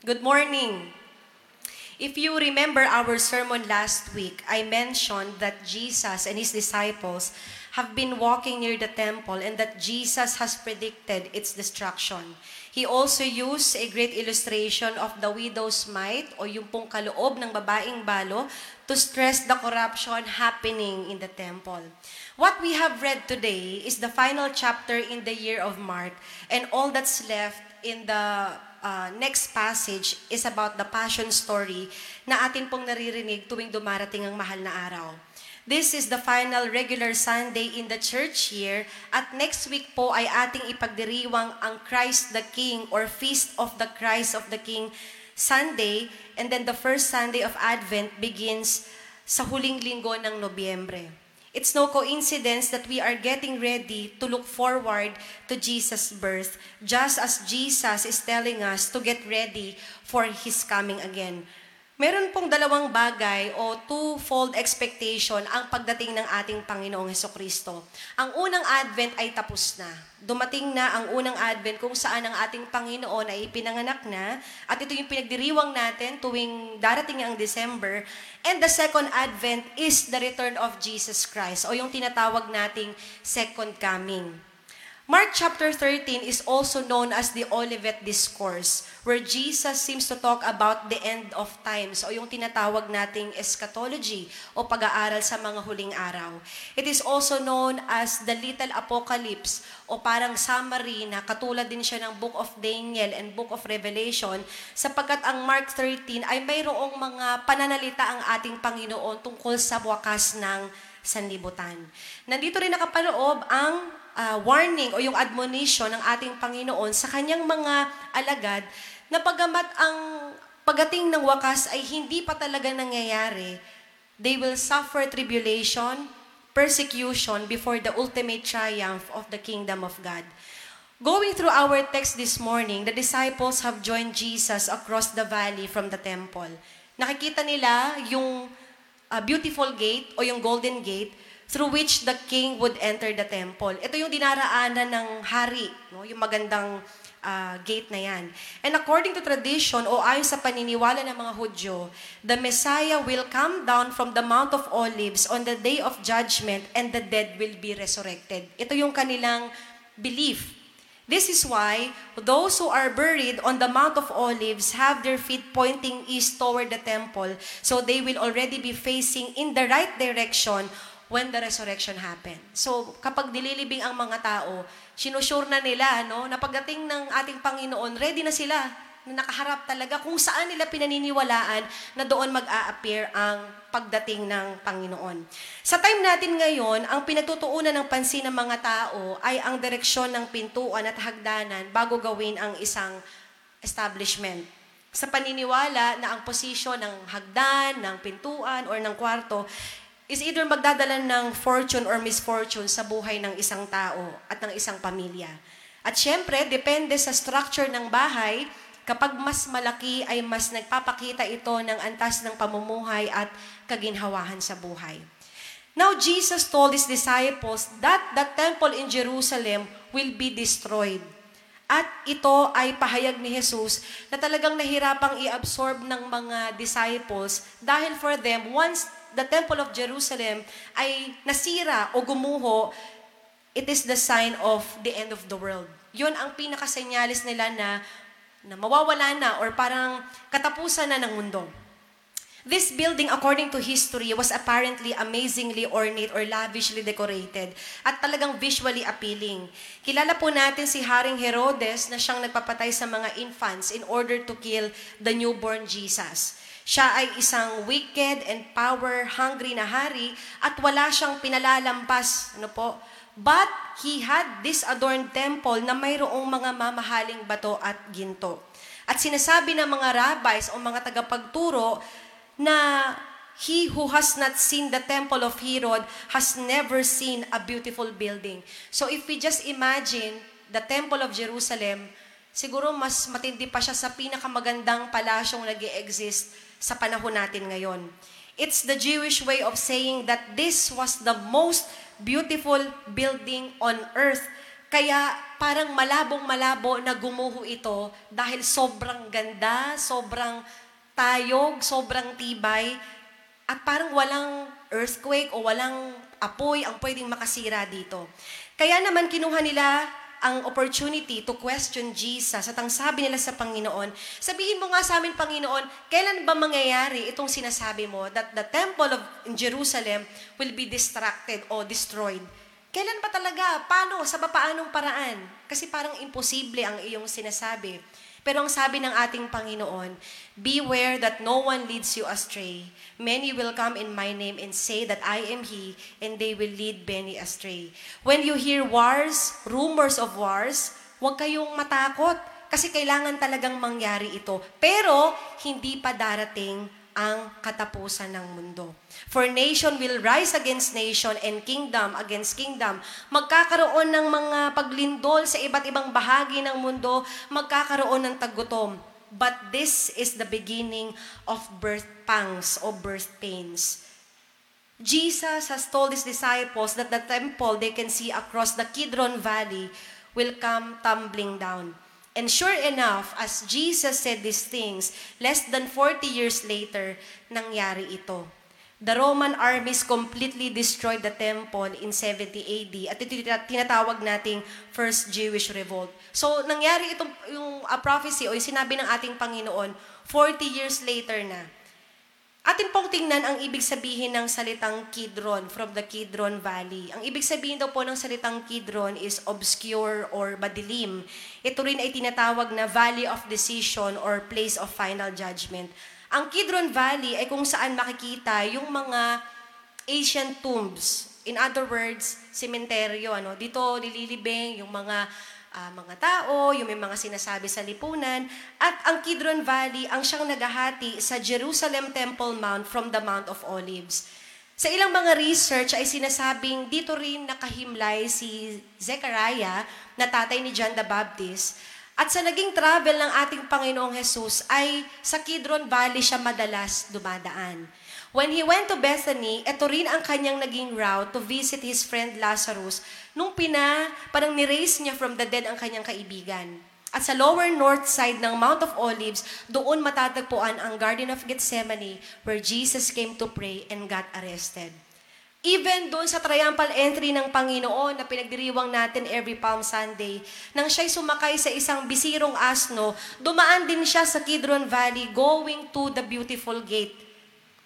Good morning. If you remember our sermon last week, I mentioned that Jesus and his disciples have been walking near the temple and that Jesus has predicted its destruction. He also used a great illustration of the widow's mite o yung pong kaloob ng babaeng balo to stress the corruption happening in the temple. What we have read today is the final chapter in the year of Mark and all that's left in the uh, next passage is about the passion story na atin pong naririnig tuwing dumarating ang mahal na araw. This is the final regular Sunday in the church year at next week po ay ating ipagdiriwang ang Christ the King or Feast of the Christ of the King Sunday and then the first Sunday of Advent begins sa huling linggo ng Nobyembre. It's no coincidence that we are getting ready to look forward to Jesus' birth, just as Jesus is telling us to get ready for His coming again. Meron pong dalawang bagay o two-fold expectation ang pagdating ng ating Panginoong Heso Kristo. Ang unang Advent ay tapos na. Dumating na ang unang Advent kung saan ang ating Panginoon ay ipinanganak na at ito yung pinagdiriwang natin tuwing darating ang December. And the second Advent is the return of Jesus Christ o yung tinatawag nating second coming. Mark chapter 13 is also known as the Olivet Discourse, where Jesus seems to talk about the end of times o yung tinatawag nating eschatology o pag-aaral sa mga huling araw. It is also known as the Little Apocalypse o parang summary na katulad din siya ng Book of Daniel and Book of Revelation sapagkat ang Mark 13 ay mayroong mga pananalita ang ating Panginoon tungkol sa wakas ng sanlibutan. Nandito rin nakapaloob ang uh, warning o yung admonition ng ating Panginoon sa kanyang mga alagad na pagamat ang pagating ng wakas ay hindi pa talaga nangyayari, they will suffer tribulation, persecution before the ultimate triumph of the kingdom of God. Going through our text this morning, the disciples have joined Jesus across the valley from the temple. Nakikita nila yung uh, beautiful gate o yung golden gate through which the king would enter the temple. Ito yung dinaraanan ng hari, no? yung magandang uh, gate na yan. And according to tradition o ayon sa paniniwala ng mga Hudyo, the Messiah will come down from the Mount of Olives on the day of judgment and the dead will be resurrected. Ito yung kanilang belief. This is why those who are buried on the Mount of Olives have their feet pointing east toward the temple, so they will already be facing in the right direction when the resurrection happened. So, kapag nililibing ang mga tao, sinusure na nila, no, na pagdating ng ating Panginoon, ready na sila, na nakaharap talaga kung saan nila pinaniniwalaan na doon mag-a-appear ang pagdating ng Panginoon. Sa time natin ngayon, ang pinagtutuunan ng pansin ng mga tao ay ang direksyon ng pintuan at hagdanan bago gawin ang isang establishment. Sa paniniwala na ang posisyon ng hagdan, ng pintuan, or ng kwarto is either magdadala ng fortune or misfortune sa buhay ng isang tao at ng isang pamilya. At syempre, depende sa structure ng bahay, kapag mas malaki ay mas nagpapakita ito ng antas ng pamumuhay at kaginhawahan sa buhay. Now, Jesus told His disciples that the temple in Jerusalem will be destroyed. At ito ay pahayag ni Jesus na talagang nahirapang i-absorb ng mga disciples dahil for them, once the temple of Jerusalem ay nasira o gumuho, it is the sign of the end of the world. Yun ang pinakasenyalis nila na, na mawawala na or parang katapusan na ng mundo. This building, according to history, was apparently amazingly ornate or lavishly decorated at talagang visually appealing. Kilala po natin si Haring Herodes na siyang nagpapatay sa mga infants in order to kill the newborn Jesus. Siya ay isang wicked and power-hungry na hari at wala siyang pinalalampas. Ano po? But he had this adorned temple na mayroong mga mamahaling bato at ginto. At sinasabi ng mga rabbis o mga tagapagturo na he who has not seen the temple of Herod has never seen a beautiful building. So if we just imagine the temple of Jerusalem, siguro mas matindi pa siya sa pinakamagandang palasyong nag exist sa panahon natin ngayon. It's the Jewish way of saying that this was the most beautiful building on earth Kaya parang malabong-malabo na gumuho ito dahil sobrang ganda, sobrang tayog, sobrang tibay, at parang walang earthquake o walang apoy ang pwedeng makasira dito. Kaya naman kinuha nila ang opportunity to question Jesus at ang sabi nila sa Panginoon, sabihin mo nga sa amin, Panginoon, kailan ba mangyayari itong sinasabi mo that the temple of Jerusalem will be distracted o destroyed? Kailan ba talaga? Paano? Sa paanong paraan? Kasi parang imposible ang iyong sinasabi. Pero ang sabi ng ating Panginoon, Beware that no one leads you astray. Many will come in my name and say that I am He, and they will lead many astray. When you hear wars, rumors of wars, huwag kayong matakot kasi kailangan talagang mangyari ito. Pero hindi pa darating ang katapusan ng mundo. For nation will rise against nation and kingdom against kingdom. Magkakaroon ng mga paglindol sa iba't ibang bahagi ng mundo, magkakaroon ng tagutom. But this is the beginning of birth pangs o birth pains. Jesus has told his disciples that the temple they can see across the Kidron Valley will come tumbling down. And sure enough, as Jesus said these things, less than 40 years later, nangyari ito. The Roman armies completely destroyed the temple in 70 AD at ito tinatawag nating First Jewish Revolt. So, nangyari itong yung uh, prophecy o yung sinabi ng ating Panginoon 40 years later na. Atin pong tingnan ang ibig sabihin ng salitang Kidron from the Kidron Valley. Ang ibig sabihin daw po ng salitang Kidron is obscure or madilim. Ito rin ay tinatawag na Valley of Decision or Place of Final Judgment. Ang Kidron Valley ay kung saan makikita yung mga ancient tombs. In other words, sementeryo. Ano? Dito nililibing yung mga uh, mga tao, yung may mga sinasabi sa lipunan, at ang Kidron Valley ang siyang nagahati sa Jerusalem Temple Mount from the Mount of Olives. Sa ilang mga research ay sinasabing dito rin nakahimlay si Zechariah na tatay ni John the Baptist. At sa naging travel ng ating Panginoong Jesus ay sa Kidron Valley siya madalas dumadaan. When he went to Bethany, ito rin ang kanyang naging route to visit his friend Lazarus nung pina, parang ni-raise niya from the dead ang kanyang kaibigan. At sa lower north side ng Mount of Olives, doon matatagpuan ang Garden of Gethsemane where Jesus came to pray and got arrested. Even doon sa triumphal entry ng Panginoon na pinagdiriwang natin every Palm Sunday, nang siya'y sumakay sa isang bisirong asno, dumaan din siya sa Kidron Valley going to the beautiful gate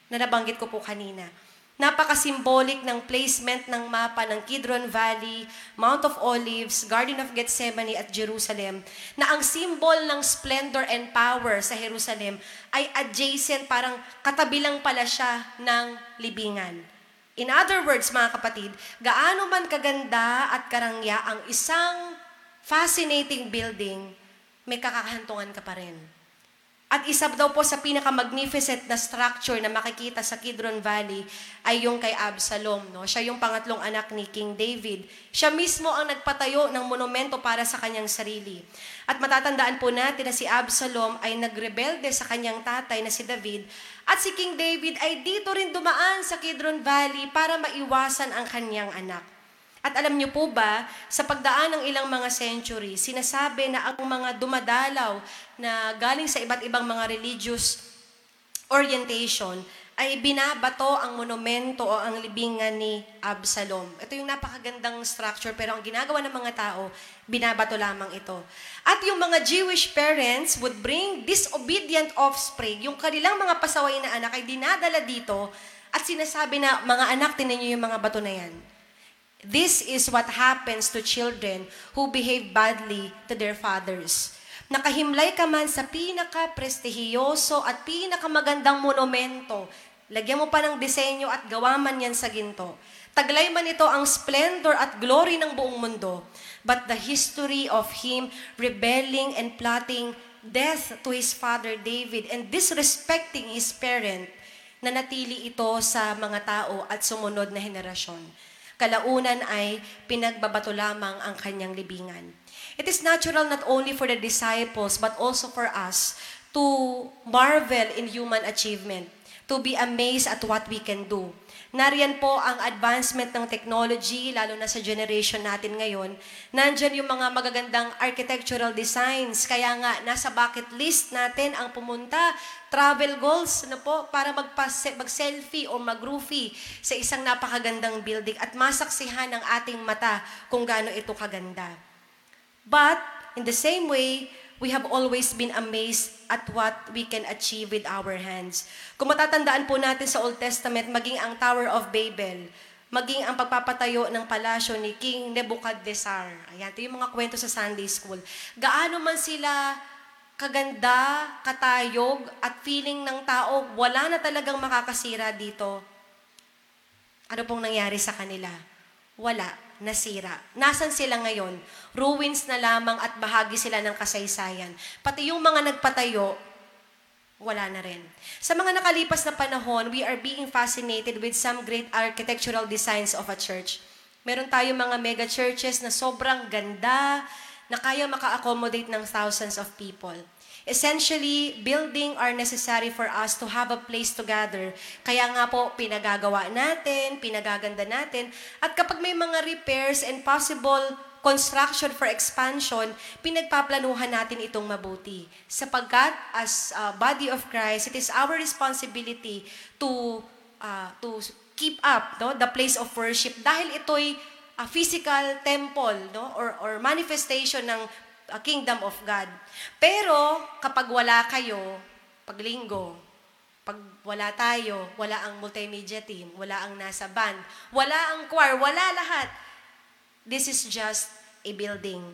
na nabanggit ko po kanina. Napaka-symbolic ng placement ng mapa ng Kidron Valley, Mount of Olives, Garden of Gethsemane at Jerusalem, na ang symbol ng splendor and power sa Jerusalem ay adjacent, parang katabi lang pala siya ng libingan. In other words, mga kapatid, gaano man kaganda at karangya ang isang fascinating building, may kakahantungan ka pa rin. At isa daw po sa pinaka-magnificent na structure na makikita sa Kidron Valley ay yung kay Absalom. No? Siya yung pangatlong anak ni King David. Siya mismo ang nagpatayo ng monumento para sa kanyang sarili. At matatandaan po natin na si Absalom ay nagrebelde sa kanyang tatay na si David. At si King David ay dito rin dumaan sa Kidron Valley para maiwasan ang kanyang anak. At alam niyo po ba, sa pagdaan ng ilang mga century, sinasabi na ang mga dumadalaw na galing sa iba't ibang mga religious orientation ay binabato ang monumento o ang libingan ni Absalom. Ito yung napakagandang structure pero ang ginagawa ng mga tao, binabato lamang ito. At yung mga Jewish parents would bring disobedient offspring, yung kanilang mga pasaway na anak ay dinadala dito at sinasabi na, mga anak, tinan yung mga bato na yan This is what happens to children who behave badly to their fathers. Nakahimlay ka man sa pinaka-prestihiyoso at pinakamagandang monumento, lagyan mo pa ng disenyo at gawa man yan sa ginto. Taglay man ito ang splendor at glory ng buong mundo, but the history of him rebelling and plotting death to his father David and disrespecting his parent, na natili ito sa mga tao at sumunod na henerasyon. Kalaunan ay pinagbabato lamang ang kanyang libingan. It is natural not only for the disciples but also for us to marvel in human achievement. to be amazed at what we can do. Nariyan po ang advancement ng technology, lalo na sa generation natin ngayon. Nandyan yung mga magagandang architectural designs. Kaya nga, nasa bucket list natin ang pumunta, travel goals na po, para mag-selfie o mag-roofie sa isang napakagandang building at masaksihan ng ating mata kung gaano ito kaganda. But, in the same way, we have always been amazed at what we can achieve with our hands. Kung matatandaan po natin sa Old Testament, maging ang Tower of Babel, maging ang pagpapatayo ng palasyo ni King Nebuchadnezzar. Ayan, ito yung mga kwento sa Sunday School. Gaano man sila kaganda, katayog, at feeling ng tao, wala na talagang makakasira dito. Ano pong nangyari sa kanila? Wala, nasira. Nasaan sila ngayon? Ruins na lamang at bahagi sila ng kasaysayan. Pati yung mga nagpatayo, wala na rin. Sa mga nakalipas na panahon, we are being fascinated with some great architectural designs of a church. Meron tayong mga mega churches na sobrang ganda, na kaya maka-accommodate ng thousands of people. Essentially, building are necessary for us to have a place to gather. Kaya nga po, pinagagawa natin, pinagaganda natin, at kapag may mga repairs and possible construction for expansion, pinagpaplanuhan natin itong mabuti. Sapagkat as a body of Christ, it is our responsibility to uh, to keep up no the place of worship dahil ito'y a physical temple no or or manifestation ng uh, kingdom of God. Pero kapag wala kayo, pag linggo, pag wala tayo, wala ang multimedia team, wala ang nasa band, wala ang choir, wala lahat. This is just a building.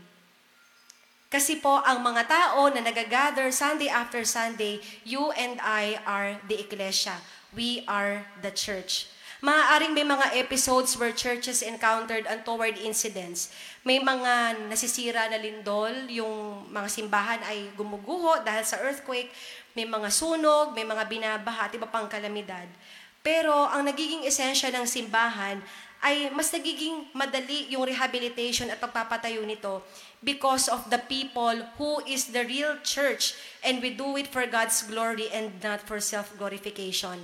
Kasi po, ang mga tao na nagagather Sunday after Sunday, you and I are the iglesia. We are the church. Maaaring may mga episodes where churches encountered untoward incidents. May mga nasisira na lindol, yung mga simbahan ay gumuguho dahil sa earthquake, may mga sunog, may mga binabaha at iba pang kalamidad. Pero ang nagiging esensya ng simbahan ay mas nagiging madali yung rehabilitation at pagpapatayo nito because of the people who is the real church and we do it for God's glory and not for self-glorification.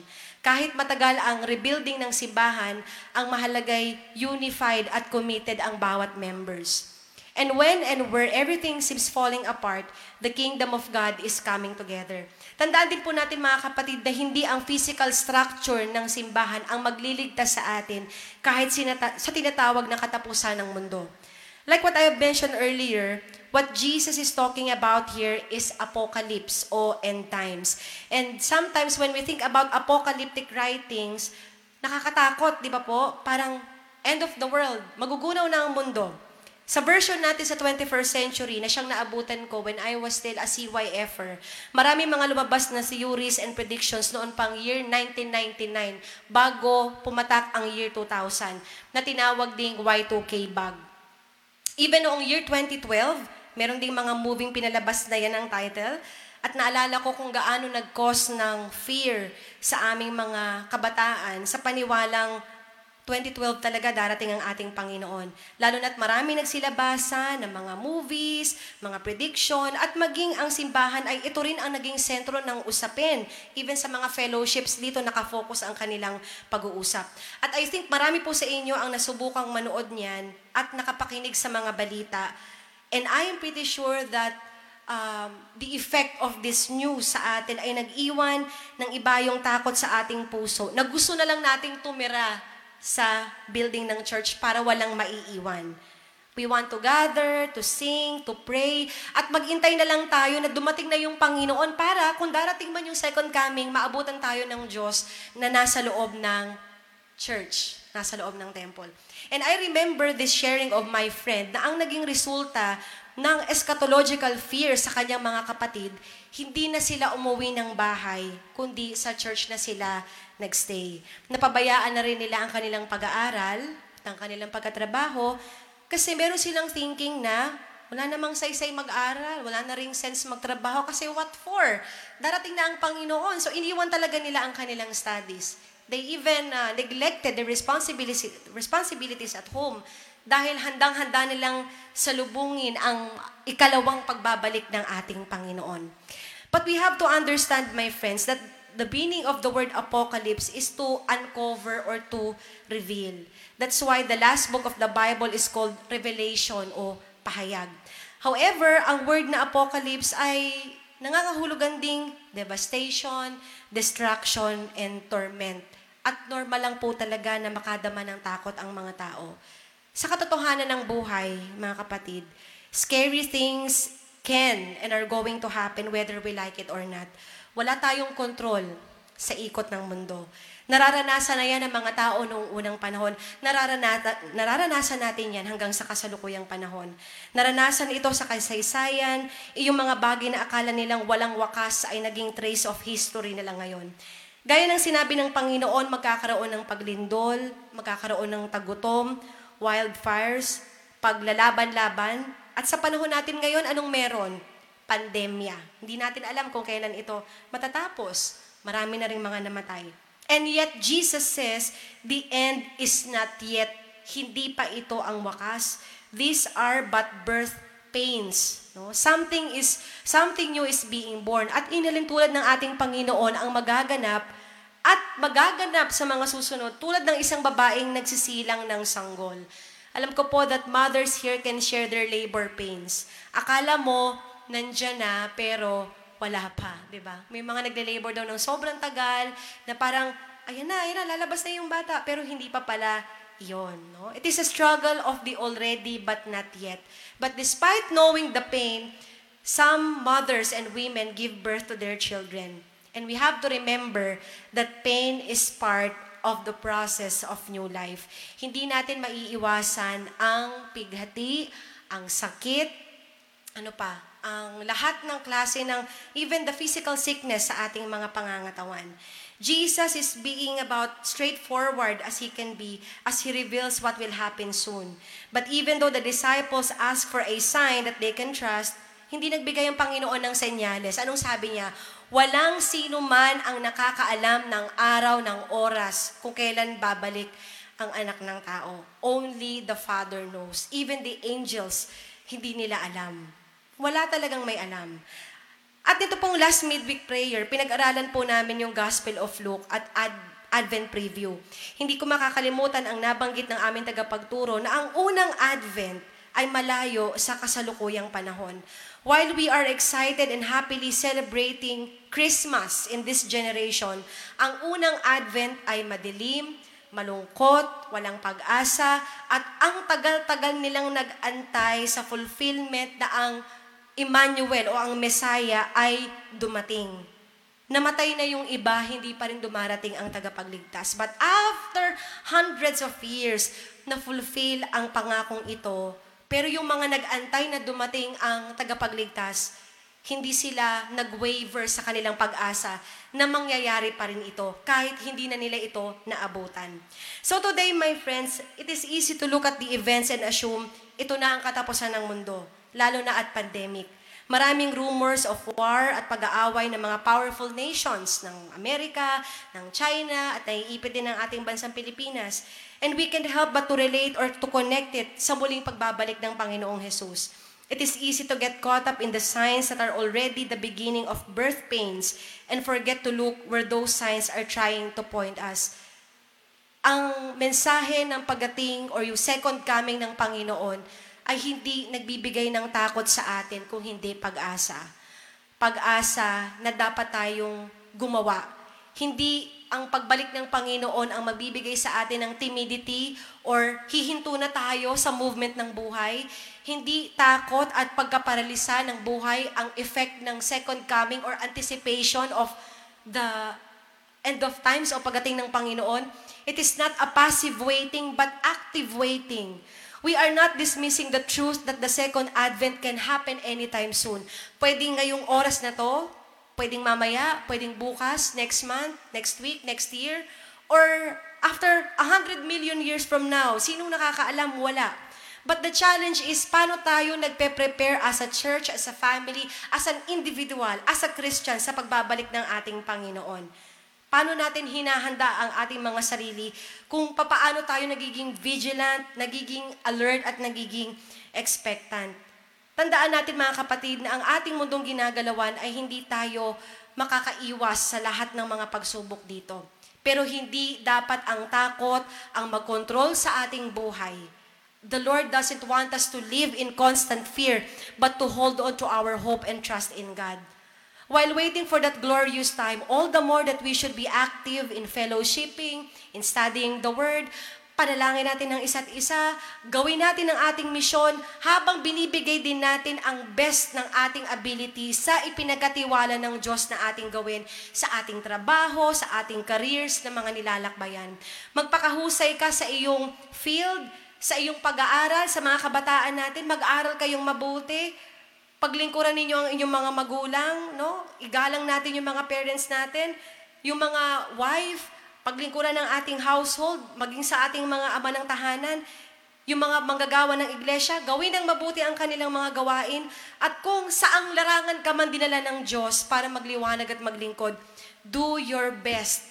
Kahit matagal ang rebuilding ng simbahan, ang mahalagay unified at committed ang bawat members. And when and where everything seems falling apart, the kingdom of God is coming together. Tandaan din po natin mga kapatid na hindi ang physical structure ng simbahan ang magliligtas sa atin kahit sinata- sa tinatawag na katapusan ng mundo. Like what I have mentioned earlier, what Jesus is talking about here is apocalypse o end times. And sometimes when we think about apocalyptic writings, nakakatakot, di ba po? Parang end of the world, magugunaw na ang mundo. Sa version natin sa 21st century na siyang naabutan ko when I was still a CYFer, marami mga lumabas na theories and predictions noon pang year 1999 bago pumatak ang year 2000 na tinawag ding Y2K bug. Even noong year 2012, meron ding mga moving pinalabas na yan ang title. At naalala ko kung gaano nag-cause ng fear sa aming mga kabataan sa paniwalang 2012 talaga darating ang ating Panginoon. Lalo na't marami nagsilabasa ng mga movies, mga prediction, at maging ang simbahan ay ito rin ang naging sentro ng usapin. Even sa mga fellowships dito, nakafocus ang kanilang pag-uusap. At I think marami po sa inyo ang nasubukang manood niyan at nakapakinig sa mga balita. And I am pretty sure that um, the effect of this news sa atin ay nag-iwan ng iba yung takot sa ating puso na gusto na lang nating tumira sa building ng church para walang maiiwan. We want to gather, to sing, to pray, at magintay na lang tayo na dumating na yung Panginoon para kung darating man yung second coming, maabutan tayo ng Diyos na nasa loob ng church, nasa loob ng temple. And I remember this sharing of my friend na ang naging resulta ng eschatological fear sa kanyang mga kapatid, hindi na sila umuwi ng bahay, kundi sa church na sila nagstay. Napabayaan na rin nila ang kanilang pag-aaral, ang kanilang pagkatrabaho, kasi meron silang thinking na wala namang saysay mag-aral, wala na ring sense magtrabaho, kasi what for? Darating na ang Panginoon. So, iniwan talaga nila ang kanilang studies. They even uh, neglected the responsibilities, responsibilities at home dahil handang-handa nilang salubungin ang ikalawang pagbabalik ng ating Panginoon. But we have to understand, my friends, that the meaning of the word apocalypse is to uncover or to reveal. That's why the last book of the Bible is called Revelation o pahayag. However, ang word na apocalypse ay nangangahulugan ding devastation, destruction, and torment. At normal lang po talaga na makadama ng takot ang mga tao. Sa katotohanan ng buhay, mga kapatid, scary things can and are going to happen whether we like it or not. Wala tayong kontrol sa ikot ng mundo. Nararanasan na yan ng mga tao noong unang panahon. Nararanata, nararanasan natin yan hanggang sa kasalukuyang panahon. Naranasan ito sa kasaysayan, yung mga bagay na akala nilang walang wakas ay naging trace of history nila ngayon. Gaya ng sinabi ng Panginoon, magkakaroon ng paglindol, magkakaroon ng tagutom, wildfires, paglalaban-laban, at sa panahon natin ngayon, anong meron? Pandemya. Hindi natin alam kung kailan ito matatapos. Marami na rin mga namatay. And yet, Jesus says, the end is not yet. Hindi pa ito ang wakas. These are but birth pains. No? Something is something new is being born. At inalin tulad ng ating Panginoon ang magaganap at magaganap sa mga susunod tulad ng isang babaeng nagsisilang ng sanggol. Alam ko po that mothers here can share their labor pains. Akala mo, nandyan na, pero wala pa, di ba? May mga nagle-labor daw ng sobrang tagal, na parang, ayan na, ayan na, lalabas na yung bata, pero hindi pa pala yon no? It is a struggle of the already but not yet. But despite knowing the pain, some mothers and women give birth to their children. And we have to remember that pain is part of the process of new life. Hindi natin maiiwasan ang pighati, ang sakit, ano pa, ang lahat ng klase ng even the physical sickness sa ating mga pangangatawan. Jesus is being about straightforward as he can be as he reveals what will happen soon. But even though the disciples ask for a sign that they can trust, hindi nagbigay ang Panginoon ng senyales. Anong sabi niya? Walang sino man ang nakakaalam ng araw, ng oras, kung kailan babalik ang anak ng tao. Only the Father knows. Even the angels, hindi nila alam. Wala talagang may alam. At ito pong last midweek prayer, pinag-aralan po namin yung Gospel of Luke at Ad- Advent Preview. Hindi ko makakalimutan ang nabanggit ng aming tagapagturo na ang unang Advent ay malayo sa kasalukuyang panahon. While we are excited and happily celebrating Christmas in this generation, ang unang Advent ay madilim, malungkot, walang pag-asa, at ang tagal-tagal nilang nag-antay sa fulfillment na ang Emmanuel o ang Messiah ay dumating. Namatay na yung iba, hindi pa rin dumarating ang tagapagligtas. But after hundreds of years, na-fulfill ang pangakong ito, pero yung mga nag-antay na dumating ang tagapagligtas, hindi sila nag-waver sa kanilang pag-asa na mangyayari pa rin ito kahit hindi na nila ito naabutan. So today, my friends, it is easy to look at the events and assume ito na ang katapusan ng mundo, lalo na at pandemic. Maraming rumors of war at pag-aaway ng mga powerful nations ng Amerika, ng China, at naiipit din ng ating bansang Pilipinas. And we can't help but to relate or to connect it sa muling pagbabalik ng Panginoong Jesus. It is easy to get caught up in the signs that are already the beginning of birth pains and forget to look where those signs are trying to point us. Ang mensahe ng pagating or yung second coming ng Panginoon ay hindi nagbibigay ng takot sa atin kung hindi pag-asa. Pag-asa na dapat tayong gumawa. Hindi ang pagbalik ng Panginoon ang magbibigay sa atin ng timidity or hihinto na tayo sa movement ng buhay. Hindi takot at pagkaparalisa ng buhay ang effect ng second coming or anticipation of the end of times o pagating ng Panginoon. It is not a passive waiting but active waiting. We are not dismissing the truth that the second advent can happen anytime soon. Pwedeng ngayong oras na to, pwedeng mamaya, pwedeng bukas, next month, next week, next year, or after 100 million years from now. Sinong nakakaalam? Wala. But the challenge is, paano tayo nagpe-prepare as a church, as a family, as an individual, as a Christian sa pagbabalik ng ating Panginoon? Paano natin hinahanda ang ating mga sarili kung papaano tayo nagiging vigilant, nagiging alert at nagiging expectant. Tandaan natin mga kapatid na ang ating mundong ginagalawan ay hindi tayo makakaiwas sa lahat ng mga pagsubok dito. Pero hindi dapat ang takot ang magkontrol sa ating buhay. The Lord doesn't want us to live in constant fear, but to hold on to our hope and trust in God. While waiting for that glorious time, all the more that we should be active in fellowshipping, in studying the Word, panalangin natin ng isa't isa, gawin natin ang ating misyon habang binibigay din natin ang best ng ating ability sa ipinagkatiwala ng Diyos na ating gawin sa ating trabaho, sa ating careers na mga nilalakbayan. Magpakahusay ka sa iyong field, sa iyong pag-aaral, sa mga kabataan natin, mag-aaral kayong mabuti, paglingkuran ninyo ang inyong mga magulang, no? Igalang natin yung mga parents natin, yung mga wife, paglingkuran ng ating household, maging sa ating mga ama ng tahanan, yung mga manggagawa ng iglesia, gawin ng mabuti ang kanilang mga gawain, at kung saang larangan ka man dinala ng Diyos para magliwanag at maglingkod, do your best.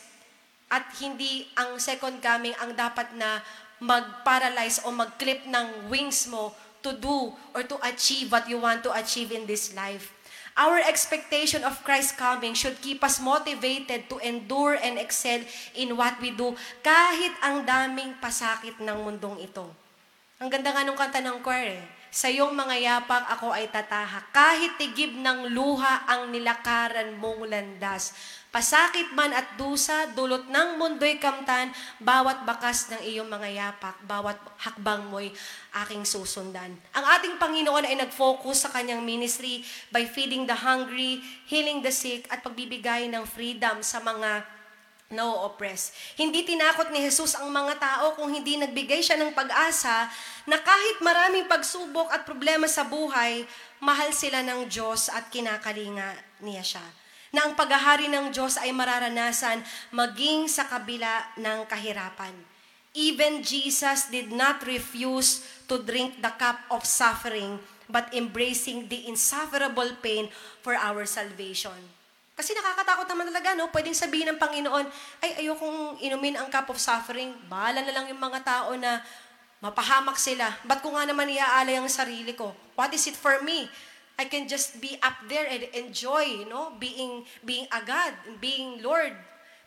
At hindi ang second coming ang dapat na mag-paralyze o mag-clip ng wings mo to do or to achieve what you want to achieve in this life. Our expectation of Christ's coming should keep us motivated to endure and excel in what we do kahit ang daming pasakit ng mundong ito. Ang ganda nga nung kanta ng choir eh. Sa iyong mga yapak ako ay tatahak. Kahit tigib ng luha ang nilakaran mong landas. Pasakit man at dusa, dulot ng mundo'y kamtan, bawat bakas ng iyong mga yapak, bawat hakbang mo'y aking susundan. Ang ating Panginoon ay nag-focus sa kanyang ministry by feeding the hungry, healing the sick, at pagbibigay ng freedom sa mga no-oppress. Hindi tinakot ni Jesus ang mga tao kung hindi nagbigay siya ng pag-asa na kahit maraming pagsubok at problema sa buhay, mahal sila ng Diyos at kinakalinga niya siya na ang paghahari ng Diyos ay mararanasan maging sa kabila ng kahirapan. Even Jesus did not refuse to drink the cup of suffering, but embracing the insufferable pain for our salvation. Kasi nakakatakot naman talaga, no? Pwedeng sabihin ng Panginoon, ay, ayokong inumin ang cup of suffering. Bahala na lang yung mga tao na mapahamak sila. Ba't ko nga naman iaalay ang sarili ko? What is it for me? I can just be up there and enjoy, you know, being being a God, being Lord.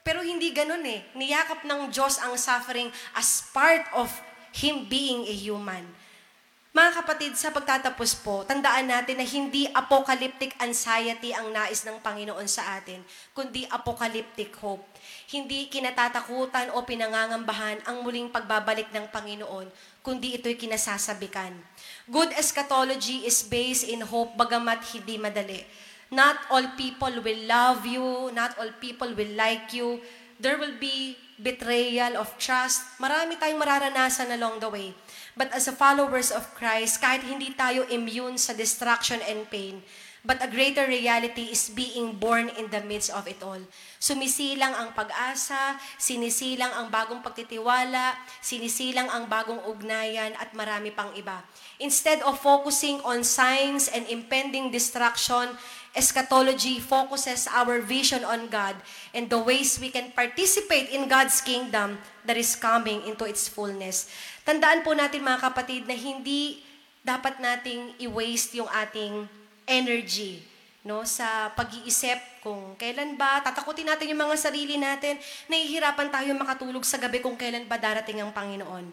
Pero hindi ganun eh. Niyakap ng Diyos ang suffering as part of Him being a human. Mga kapatid, sa pagtatapos po, tandaan natin na hindi apocalyptic anxiety ang nais ng Panginoon sa atin, kundi apocalyptic hope. Hindi kinatatakutan o pinangangambahan ang muling pagbabalik ng Panginoon, kundi ito'y kinasasabikan. Good eschatology is based in hope bagamat hindi madali. Not all people will love you, not all people will like you. There will be betrayal of trust. Marami tayong mararanasan along the way. But as a followers of Christ, kahit hindi tayo immune sa destruction and pain, but a greater reality is being born in the midst of it all. Sumisilang ang pag-asa, sinisilang ang bagong pagtitiwala, sinisilang ang bagong ugnayan at marami pang iba. Instead of focusing on signs and impending destruction, eschatology focuses our vision on God and the ways we can participate in God's kingdom that is coming into its fullness. Tandaan po natin mga kapatid na hindi dapat nating i-waste yung ating energy no sa pag-iisip kung kailan ba. Tatakutin natin yung mga sarili natin. Nahihirapan tayo makatulog sa gabi kung kailan ba darating ang Panginoon.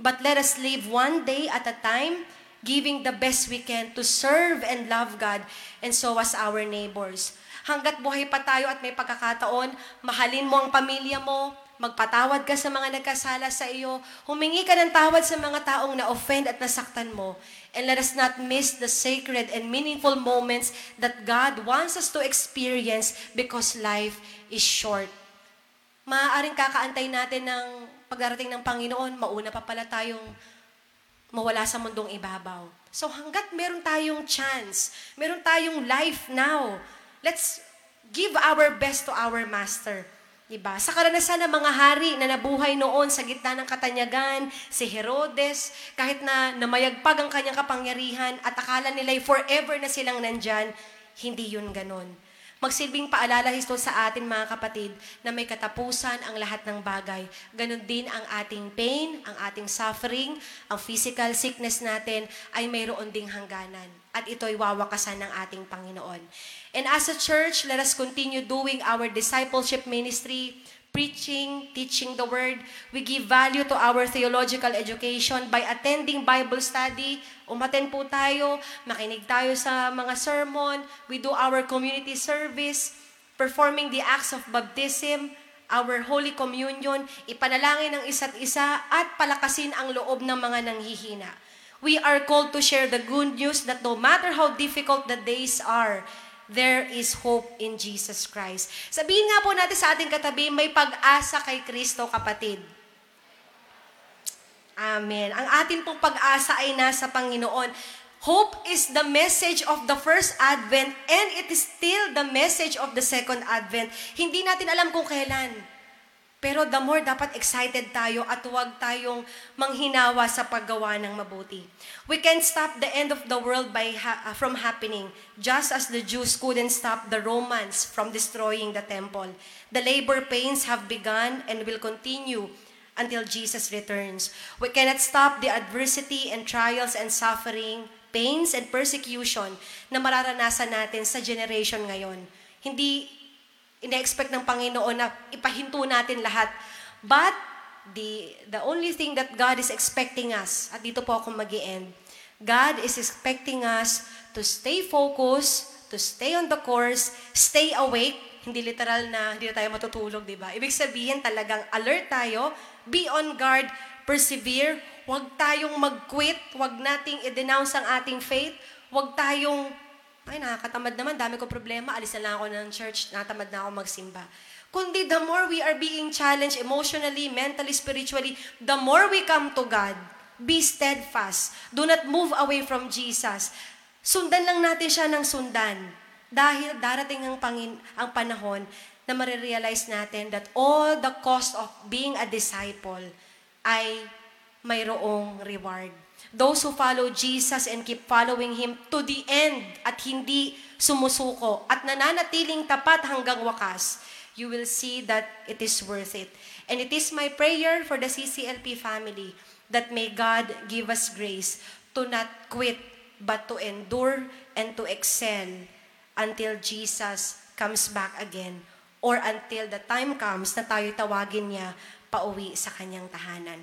But let us live one day at a time giving the best we can to serve and love God and so as our neighbors. Hanggat buhay pa tayo at may pagkakataon mahalin mo ang pamilya mo magpatawad ka sa mga nagkasala sa iyo, humingi ka ng tawad sa mga taong na-offend at nasaktan mo, and let us not miss the sacred and meaningful moments that God wants us to experience because life is short. Maaaring kakaantay natin ng pagdarating ng Panginoon, mauna pa pala tayong mawala sa mundong ibabaw. So hanggat meron tayong chance, meron tayong life now, let's give our best to our Master. Diba? Sa karanasan ng mga hari na nabuhay noon sa gitna ng katanyagan, si Herodes, kahit na namayagpag ang kanyang kapangyarihan at akala nila'y forever na silang nandyan, hindi yun ganon. Magsilbing paalala ito sa atin mga kapatid na may katapusan ang lahat ng bagay. Ganon din ang ating pain, ang ating suffering, ang physical sickness natin ay mayroon ding hangganan. At ito'y wawakasan ng ating Panginoon. And as a church, let us continue doing our discipleship ministry, preaching, teaching the word. We give value to our theological education by attending Bible study. Umaten po tayo, makinig tayo sa mga sermon. We do our community service, performing the acts of baptism, our Holy Communion, ipanalangin ng isa't isa at palakasin ang loob ng mga nanghihina. We are called to share the good news that no matter how difficult the days are, there is hope in Jesus Christ. Sabihin nga po natin sa ating katabi, may pag-asa kay Kristo, kapatid. Amen. Ang atin pong pag-asa ay nasa Panginoon. Hope is the message of the first advent and it is still the message of the second advent. Hindi natin alam kung kailan. Pero the more dapat excited tayo at huwag tayong manghinawa sa paggawa ng mabuti. We can't stop the end of the world by ha- uh, from happening, just as the Jews couldn't stop the Romans from destroying the temple. The labor pains have begun and will continue until Jesus returns. We cannot stop the adversity and trials and suffering, pains and persecution na mararanasan natin sa generation ngayon. Hindi ina-expect ng Panginoon na ipahinto natin lahat. But the the only thing that God is expecting us, at dito po ako mag end God is expecting us to stay focused, to stay on the course, stay awake, hindi literal na hindi na tayo matutulog, di ba? Ibig sabihin talagang alert tayo, be on guard, persevere, huwag tayong mag-quit, huwag nating i-denounce ang ating faith, huwag tayong ay, nakakatamad naman, dami ko problema, alis na lang ako ng church, natamad na ako magsimba. Kundi the more we are being challenged emotionally, mentally, spiritually, the more we come to God, be steadfast. Do not move away from Jesus. Sundan lang natin siya ng sundan. Dahil darating ang, pangin, ang panahon na marirealize natin that all the cost of being a disciple ay mayroong reward. Those who follow Jesus and keep following Him to the end at hindi sumusuko at nananatiling tapat hanggang wakas, you will see that it is worth it. And it is my prayer for the CCLP family that may God give us grace to not quit but to endure and to excel until Jesus comes back again or until the time comes na tayo tawagin niya pauwi sa kanyang tahanan.